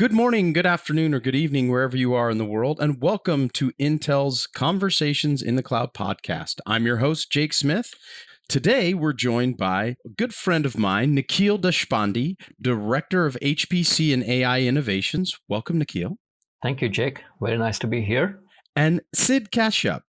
Good morning, good afternoon, or good evening, wherever you are in the world, and welcome to Intel's Conversations in the Cloud podcast. I'm your host, Jake Smith. Today, we're joined by a good friend of mine, Nikhil Deshpande, Director of HPC and AI Innovations. Welcome, Nikhil. Thank you, Jake. Very nice to be here. And Sid Kashyap,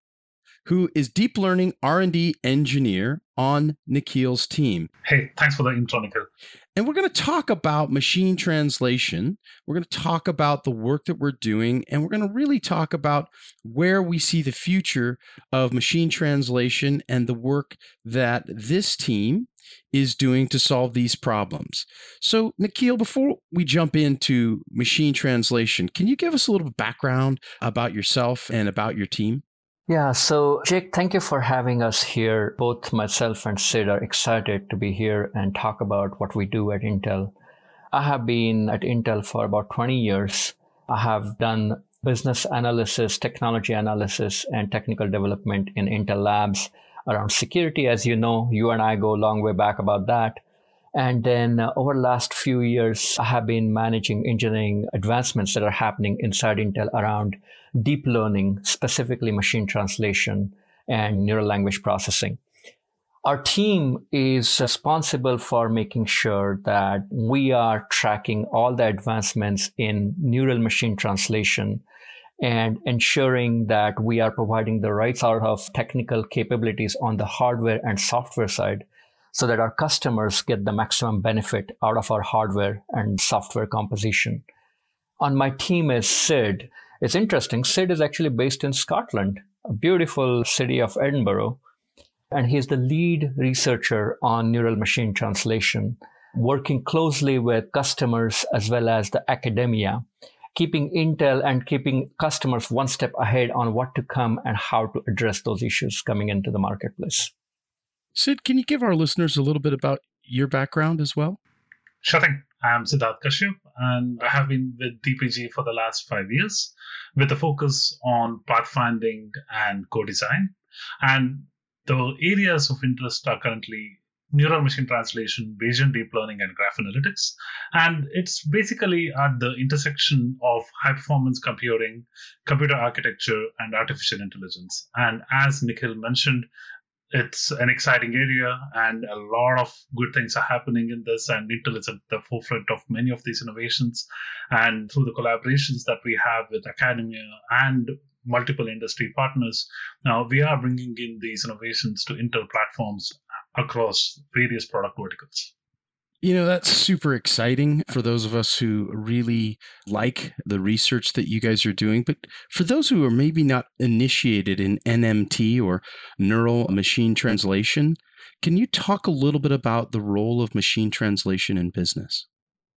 who is deep learning R&D engineer on Nikhil's team. Hey, thanks for the intro, Nikhil. And we're going to talk about machine translation. We're going to talk about the work that we're doing, and we're going to really talk about where we see the future of machine translation and the work that this team is doing to solve these problems. So, Nikhil, before we jump into machine translation, can you give us a little background about yourself and about your team? Yeah, so Jake, thank you for having us here. Both myself and Sid are excited to be here and talk about what we do at Intel. I have been at Intel for about 20 years. I have done business analysis, technology analysis, and technical development in Intel labs around security. As you know, you and I go a long way back about that. And then uh, over the last few years, I have been managing engineering advancements that are happening inside Intel around deep learning, specifically machine translation and neural language processing. Our team is responsible for making sure that we are tracking all the advancements in neural machine translation and ensuring that we are providing the right sort of technical capabilities on the hardware and software side so that our customers get the maximum benefit out of our hardware and software composition. On my team is Sid. It's interesting. Sid is actually based in Scotland, a beautiful city of Edinburgh. And he's the lead researcher on neural machine translation, working closely with customers as well as the academia, keeping Intel and keeping customers one step ahead on what to come and how to address those issues coming into the marketplace. Sid, can you give our listeners a little bit about your background as well? Sure thing. I'm Siddharth Kashyap, and I have been with DPG for the last five years with a focus on pathfinding and co-design. And the areas of interest are currently neural machine translation, Bayesian deep learning, and graph analytics. And it's basically at the intersection of high performance computing, computer architecture, and artificial intelligence. And as Nikhil mentioned, it's an exciting area and a lot of good things are happening in this and intel is at the forefront of many of these innovations. And through the collaborations that we have with academia and multiple industry partners now we are bringing in these innovations to intel platforms across various product verticals you know, that's super exciting for those of us who really like the research that you guys are doing. But for those who are maybe not initiated in NMT or neural machine translation, can you talk a little bit about the role of machine translation in business?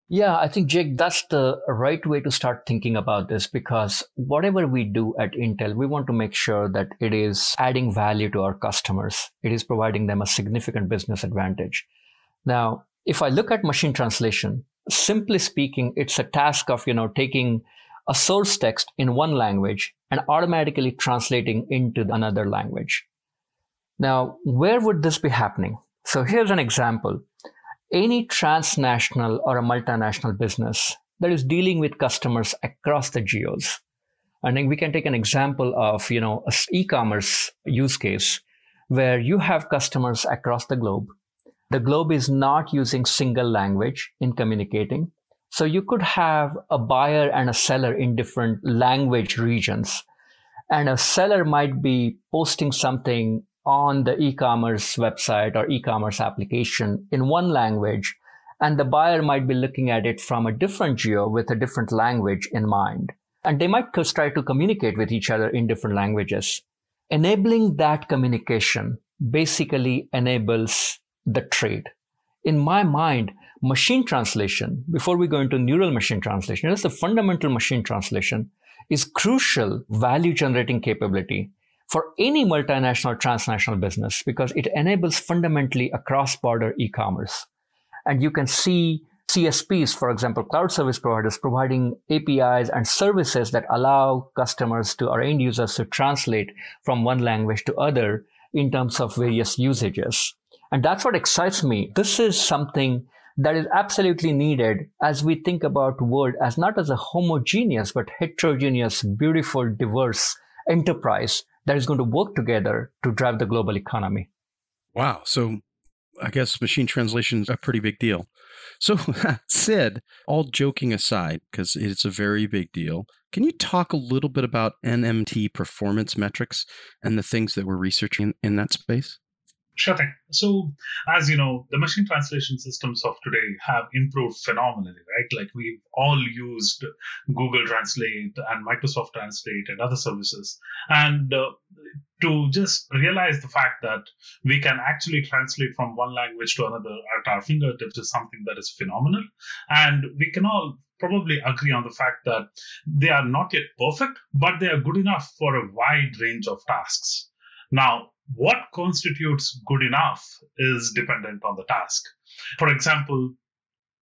Yeah, I think, Jake, that's the right way to start thinking about this because whatever we do at Intel, we want to make sure that it is adding value to our customers. It is providing them a significant business advantage. Now, if I look at machine translation, simply speaking, it's a task of, you know, taking a source text in one language and automatically translating into another language. Now, where would this be happening? So here's an example. Any transnational or a multinational business that is dealing with customers across the geos. And we can take an example of, you know, e-commerce use case where you have customers across the globe the globe is not using single language in communicating. So you could have a buyer and a seller in different language regions. And a seller might be posting something on the e-commerce website or e-commerce application in one language. And the buyer might be looking at it from a different geo with a different language in mind. And they might try to communicate with each other in different languages. Enabling that communication basically enables the trade. In my mind, machine translation, before we go into neural machine translation, that's the fundamental machine translation, is crucial value generating capability for any multinational transnational business because it enables fundamentally across border e-commerce. And you can see CSPs, for example, cloud service providers providing APIs and services that allow customers to or end users to translate from one language to other in terms of various usages. And that's what excites me. This is something that is absolutely needed as we think about world as not as a homogeneous but heterogeneous, beautiful, diverse enterprise that is going to work together to drive the global economy. Wow. So I guess machine translation is a pretty big deal. So, Sid, all joking aside, because it's a very big deal, can you talk a little bit about NMT performance metrics and the things that we're researching in that space? Sure thing. So, as you know, the machine translation systems of today have improved phenomenally, right? Like we've all used Google Translate and Microsoft Translate and other services. And uh, to just realize the fact that we can actually translate from one language to another at our fingertips is something that is phenomenal. And we can all probably agree on the fact that they are not yet perfect, but they are good enough for a wide range of tasks. Now, what constitutes good enough is dependent on the task. For example,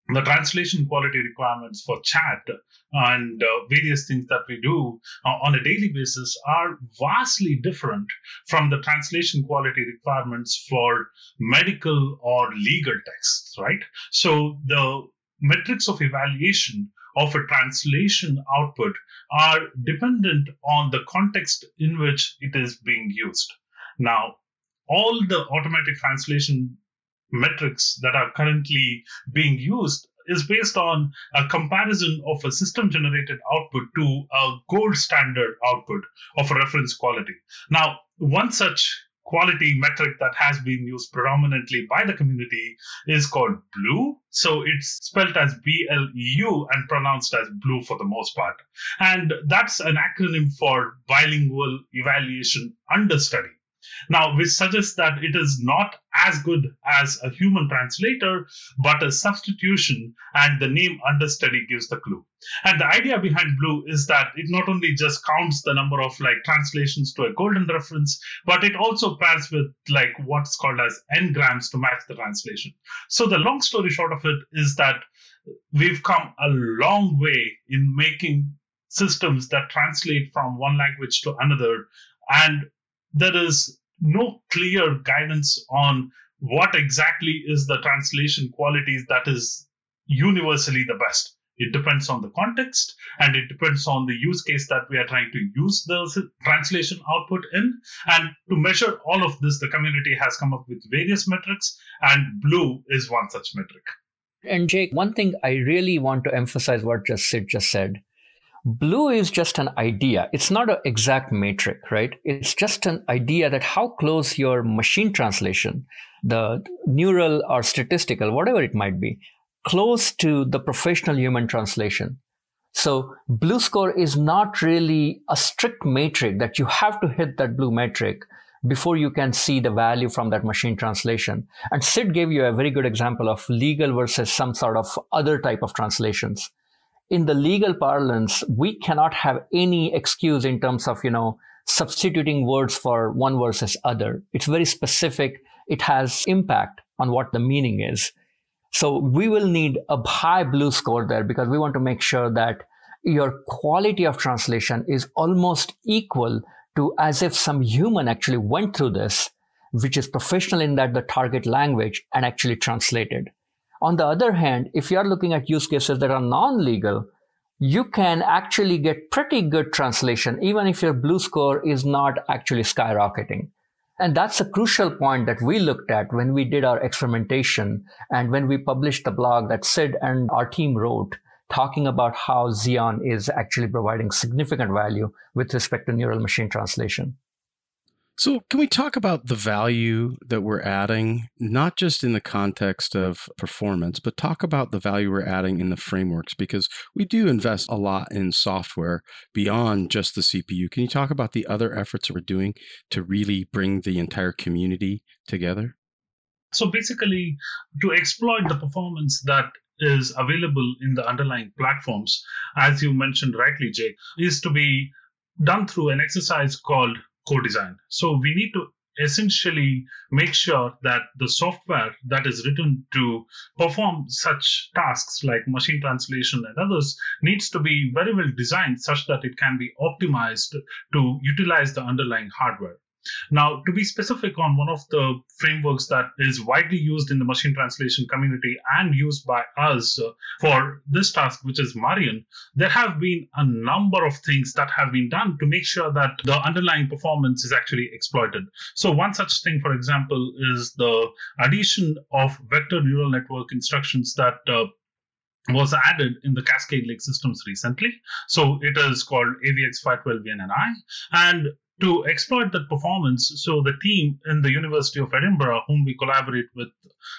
the translation quality requirements for chat and uh, various things that we do uh, on a daily basis are vastly different from the translation quality requirements for medical or legal texts, right? So the metrics of evaluation of a translation output are dependent on the context in which it is being used. Now, all the automatic translation metrics that are currently being used is based on a comparison of a system generated output to a gold standard output of a reference quality. Now, one such quality metric that has been used predominantly by the community is called BLEU. So it's spelled as B L E U and pronounced as blue for the most part. And that's an acronym for bilingual evaluation understudy. Now, which suggests that it is not as good as a human translator, but a substitution, and the name understudy gives the clue. And the idea behind BLEU is that it not only just counts the number of like translations to a golden reference, but it also pairs with like what's called as n-grams to match the translation. So the long story short of it is that we've come a long way in making systems that translate from one language to another and there is no clear guidance on what exactly is the translation qualities that is universally the best. It depends on the context and it depends on the use case that we are trying to use the translation output in. And to measure all of this, the community has come up with various metrics, and BLEU is one such metric. And Jake, one thing I really want to emphasize what just Sid just said BLEU is just an idea. It's not an exact metric, right? It's just an idea that how close your machine translation, the neural or statistical, whatever it might be, close to the professional human translation. So BLEU score is not really a strict metric that you have to hit that BLEU metric before you can see the value from that machine translation. And Sid gave you a very good example of legal versus some sort of other type of translations in the legal parlance, we cannot have any excuse in terms of, you know, substituting words for one versus other. It's very specific. It has impact on what the meaning is. So we will need a high BLEU score there because we want to make sure that your quality of translation is almost equal to as if some human actually went through this, which is professional in that the target language and actually translated. On the other hand, if you are looking at use cases that are non-legal, you can actually get pretty good translation, even if your BLEU score is not actually skyrocketing. And that's a crucial point that we looked at when we did our experimentation and when we published the blog that Sid and our team wrote, talking about how Xeon is actually providing significant value with respect to neural machine translation. So, can we talk about the value that we're adding, not just in the context of performance, but talk about the value we're adding in the frameworks? Because we do invest a lot in software beyond just the CPU. Can you talk about the other efforts that we're doing to really bring the entire community together? So, basically, to exploit the performance that is available in the underlying platforms, as you mentioned rightly, Jay, is to be done through an exercise called co-design. So we need to essentially make sure that the software that is written to perform such tasks like machine translation and others needs to be very well designed such that it can be optimized to utilize the underlying hardware. Now, to be specific on one of the frameworks that is widely used in the machine translation community and used by us uh, for this task, which is Marian, there have been a number of things that have been done to make sure that the underlying performance is actually exploited. So, one such thing, for example, is the addition of vector neural network instructions that uh, was added in the Cascade Lake systems recently. So it is called AVX512VNNI. And to exploit that performance. So the team in the University of Edinburgh, whom we collaborate with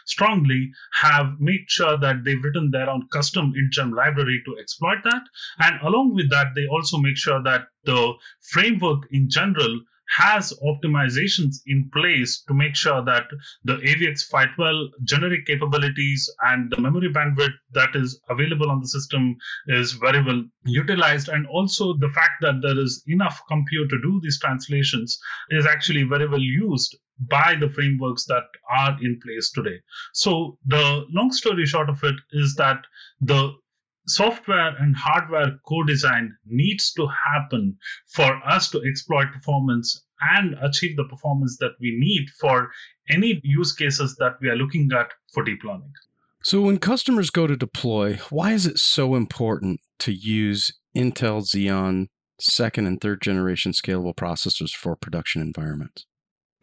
strongly, have made sure that they've written their own custom intgemm library to exploit that. And along with that, they also make sure that the framework in general has optimizations in place to make sure that the AVX512 generic capabilities and the memory bandwidth that is available on the system is very well utilized. And also the fact that there is enough compute to do these translations is actually very well used by the frameworks that are in place today. So the long story short of it is that the software and hardware co-design needs to happen for us to exploit performance and achieve the performance that we need for any use cases that we are looking at for deep learning. So when customers go to deploy, why is it so important to use Intel Xeon second and third generation scalable processors for production environments?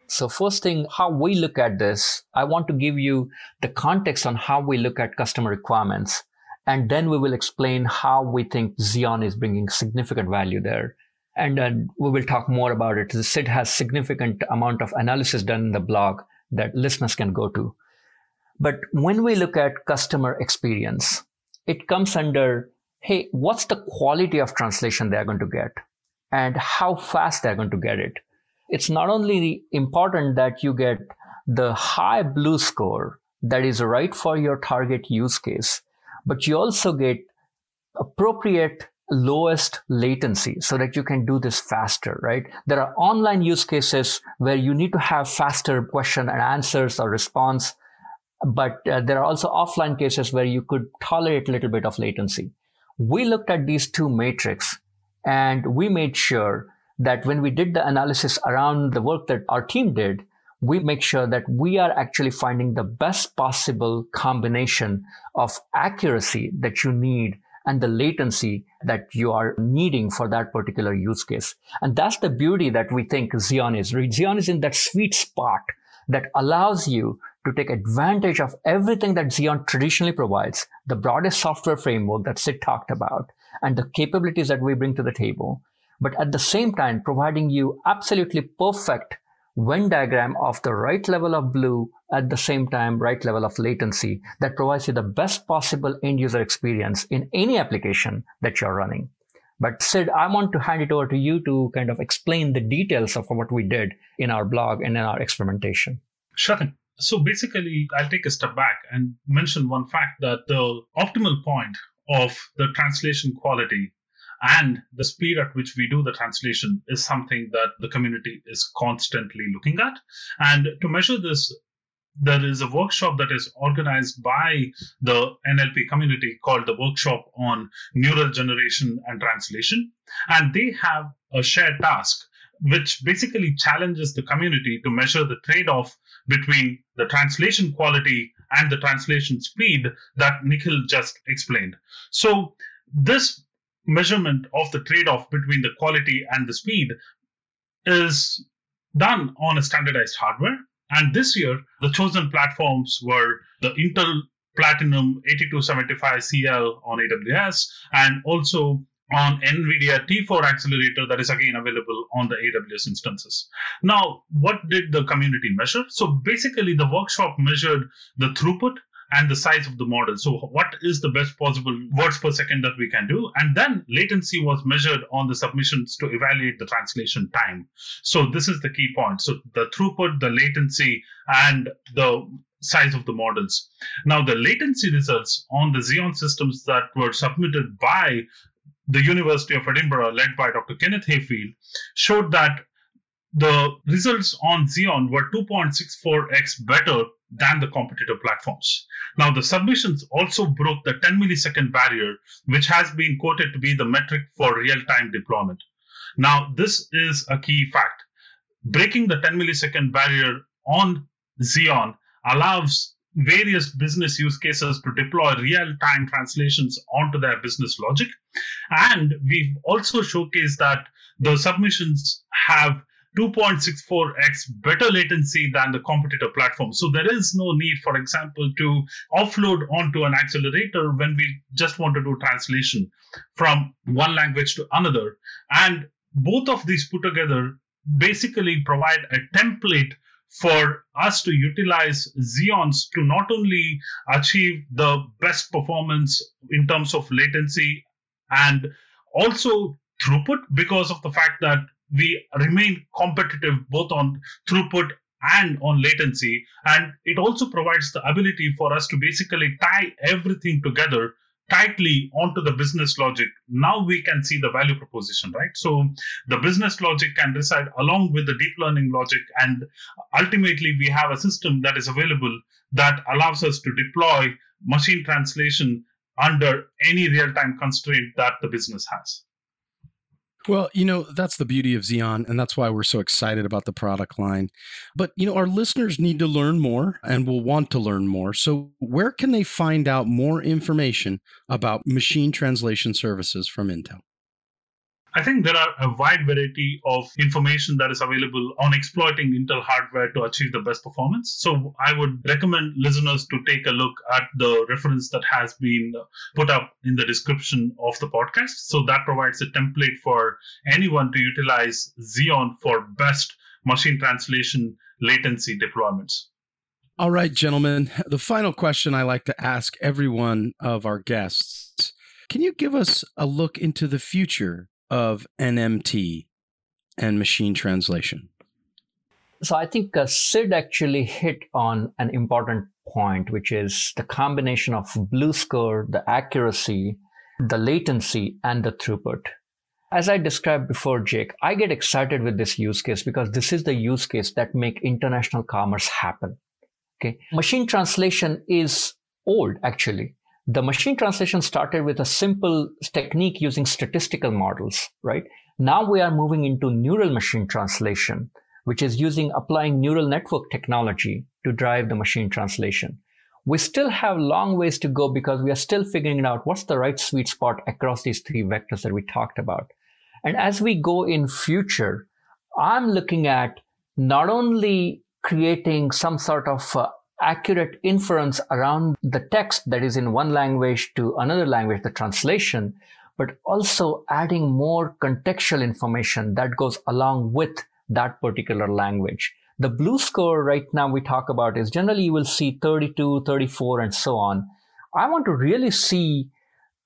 So first thing, how we look at this, I want to give you the context on how we look at customer requirements and then we will explain how we think Xeon is bringing significant value there. And then we will talk more about it. Sid has significant amount of analysis done in the blog that listeners can go to. But when we look at customer experience, it comes under, hey, what's the quality of translation they're going to get and how fast they're going to get it? It's not only important that you get the high BLEU score that is right for your target use case, but you also get appropriate lowest latency so that you can do this faster, right? There are online use cases where you need to have faster question and answers or response. But uh, there are also offline cases where you could tolerate a little bit of latency. We looked at these two metrics and we made sure that when we did the analysis around the work that our team did, we make sure that we are actually finding the best possible combination of accuracy that you need and the latency that you are needing for that particular use case. And that's the beauty that we think Xeon is. Xeon is in that sweet spot that allows you to take advantage of everything that Xeon traditionally provides, the broadest software framework that Sid talked about, and the capabilities that we bring to the table. But at the same time, providing you absolutely perfect Venn diagram of the right level of BLEU at the same time right level of latency that provides you the best possible end user experience in any application that you're running. But Sid, I want to hand it over to you to kind of explain the details of what we did in our blog and in our experimentation. Sure. So basically, I'll take a step back and mention one fact that the optimal point of the translation quality and the speed at which we do the translation is something that the community is constantly looking at. And to measure this, there is a workshop that is organized by the NLP community called the Workshop on Neural Generation and Translation. And they have a shared task which basically challenges the community to measure the trade off between the translation quality and the translation speed that Nikhil just explained. So, this measurement of the trade off between the quality and the speed is done on a standardized hardware. And this year, the chosen platforms were the Intel Platinum 8275CL on AWS and also on NVIDIA T4 accelerator that is again available on the AWS instances. Now, what did the community measure? So basically, the workshop measured the throughput and the size of the model. So, what is the best possible words per second that we can do? And then latency was measured on the submissions to evaluate the translation time. So, this is the key point. So, the throughput, the latency, and the size of the models. Now, the latency results on the Xeon systems that were submitted by the University of Edinburgh, led by Dr. Kenneth Heafield, showed that the results on Xeon were 2.64x better than the competitor platforms. Now, the submissions also broke the 10 millisecond barrier, which has been quoted to be the metric for real time deployment. Now, this is a key fact. Breaking the 10 millisecond barrier on Xeon allows various business use cases to deploy real time translations onto their business logic. And we've also showcased that the submissions have 2.64x better latency than the competitor platform. So there is no need, for example, to offload onto an accelerator when we just want to do translation from one language to another. And both of these put together basically provide a template for us to utilize Xeons to not only achieve the best performance in terms of latency and also throughput because of the fact that we remain competitive both on throughput and on latency. And it also provides the ability for us to basically tie everything together tightly onto the business logic. Now we can see the value proposition, right? So the business logic can reside along with the deep learning logic. And ultimately, we have a system that is available that allows us to deploy machine translation under any real time constraint that the business has. Well, you know, that's the beauty of Xeon, and that's why we're so excited about the product line. But, you know, our listeners need to learn more and will want to learn more. So, where can they find out more information about machine translation services from Intel? I think there are a wide variety of information that is available on exploiting Intel hardware to achieve the best performance. So I would recommend listeners to take a look at the reference that has been put up in the description of the podcast. So that provides a template for anyone to utilize Xeon for best machine translation latency deployments. All right, gentlemen. The final question I like to ask every one of our guests can you give us a look into the future of NMT and machine translation? So I think uh, Sid actually hit on an important point, which is the combination of BLEU score, the accuracy, the latency, and the throughput. As I described before, Jake, I get excited with this use case because this is the use case that make international commerce happen. Okay. Machine translation is old, actually the machine translation started with a simple technique using statistical models, right? Now we are moving into neural machine translation, which is using applying neural network technology to drive the machine translation. We still have long ways to go because we are still figuring out what's the right sweet spot across these three vectors that we talked about. And as we go in future, I'm looking at not only creating some sort of uh, accurate inference around the text that is in one language to another language, the translation, but also adding more contextual information that goes along with that particular language. The BLEU score right now we talk about is generally you will see 32, 34, and so on. I want to really see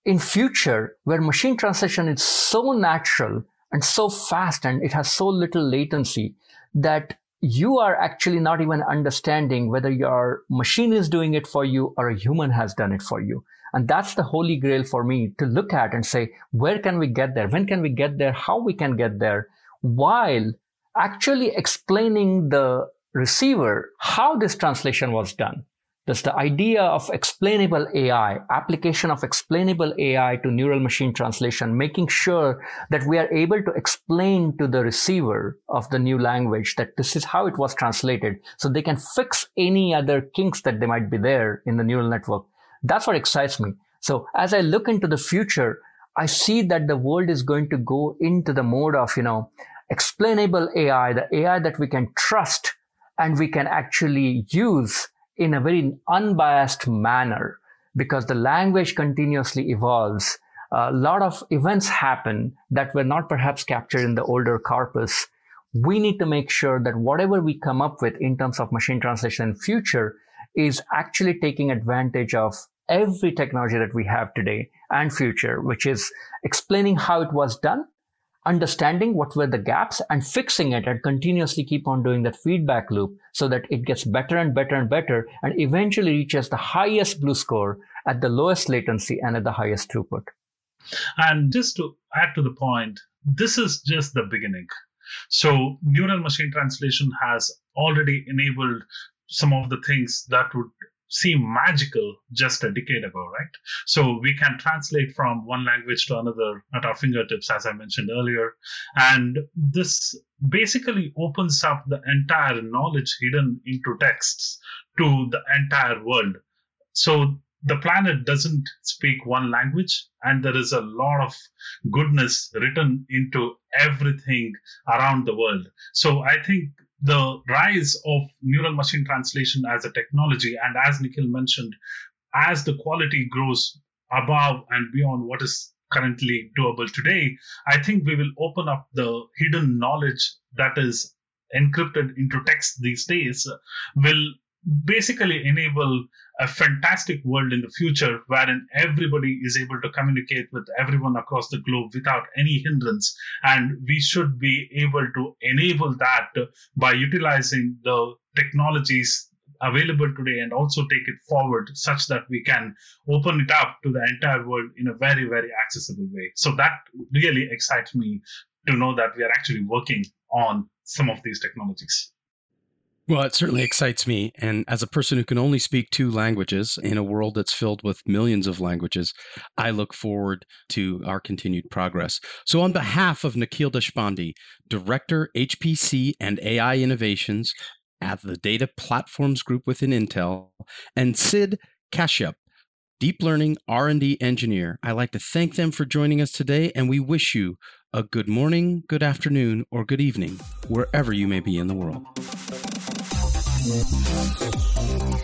in future where machine translation is so natural and so fast and it has so little latency that you are actually not even understanding whether your machine is doing it for you or a human has done it for you. And that's the holy grail for me to look at and say, where can we get there? When can we get there? How we can get there while actually explaining the receiver how this translation was done. That's the idea of explainable AI, application of explainable AI to neural machine translation, making sure that we are able to explain to the receiver of the new language that this is how it was translated so they can fix any other kinks that they might be there in the neural network. That's what excites me. So as I look into the future, I see that the world is going to go into the mode of, you know, explainable AI, the AI that we can trust and we can actually use in a very unbiased manner because the language continuously evolves. A lot of events happen that were not perhaps captured in the older corpus. We need to make sure that whatever we come up with in terms of machine translation in future is actually taking advantage of every technology that we have today and future, which is explaining how it was done understanding what were the gaps and fixing it and continuously keep on doing that feedback loop so that it gets better and better and better and eventually reaches the highest BLEU score at the lowest latency and at the highest throughput. And just to add to the point, this is just the beginning. So neural machine translation has already enabled some of the things that would seem magical just a decade ago, right? So we can translate from one language to another at our fingertips, as I mentioned earlier. And this basically opens up the entire knowledge hidden into texts to the entire world. So the planet doesn't speak one language, and there is a lot of goodness written into everything around the world. So I think the rise of neural machine translation as a technology, and as Nikhil mentioned, as the quality grows above and beyond what is currently doable today, I think we will open up the hidden knowledge that is encrypted into text these days, will basically enable a fantastic world in the future wherein everybody is able to communicate with everyone across the globe without any hindrance. And we should be able to enable that by utilizing the technologies available today and also take it forward such that we can open it up to the entire world in a very, very accessible way. So that really excites me to know that we are actually working on some of these technologies. Well, it certainly excites me. And as a person who can only speak two languages in a world that's filled with millions of languages, I look forward to our continued progress. So, on behalf of Nikhil Deshpande, Director, HPC and AI Innovations at the Data Platforms Group within Intel, and Sid Kashyap, Deep Learning R&D Engineer, I'd like to thank them for joining us today, and we wish you a good morning, good afternoon, or good evening, wherever you may be in the world. Yeah.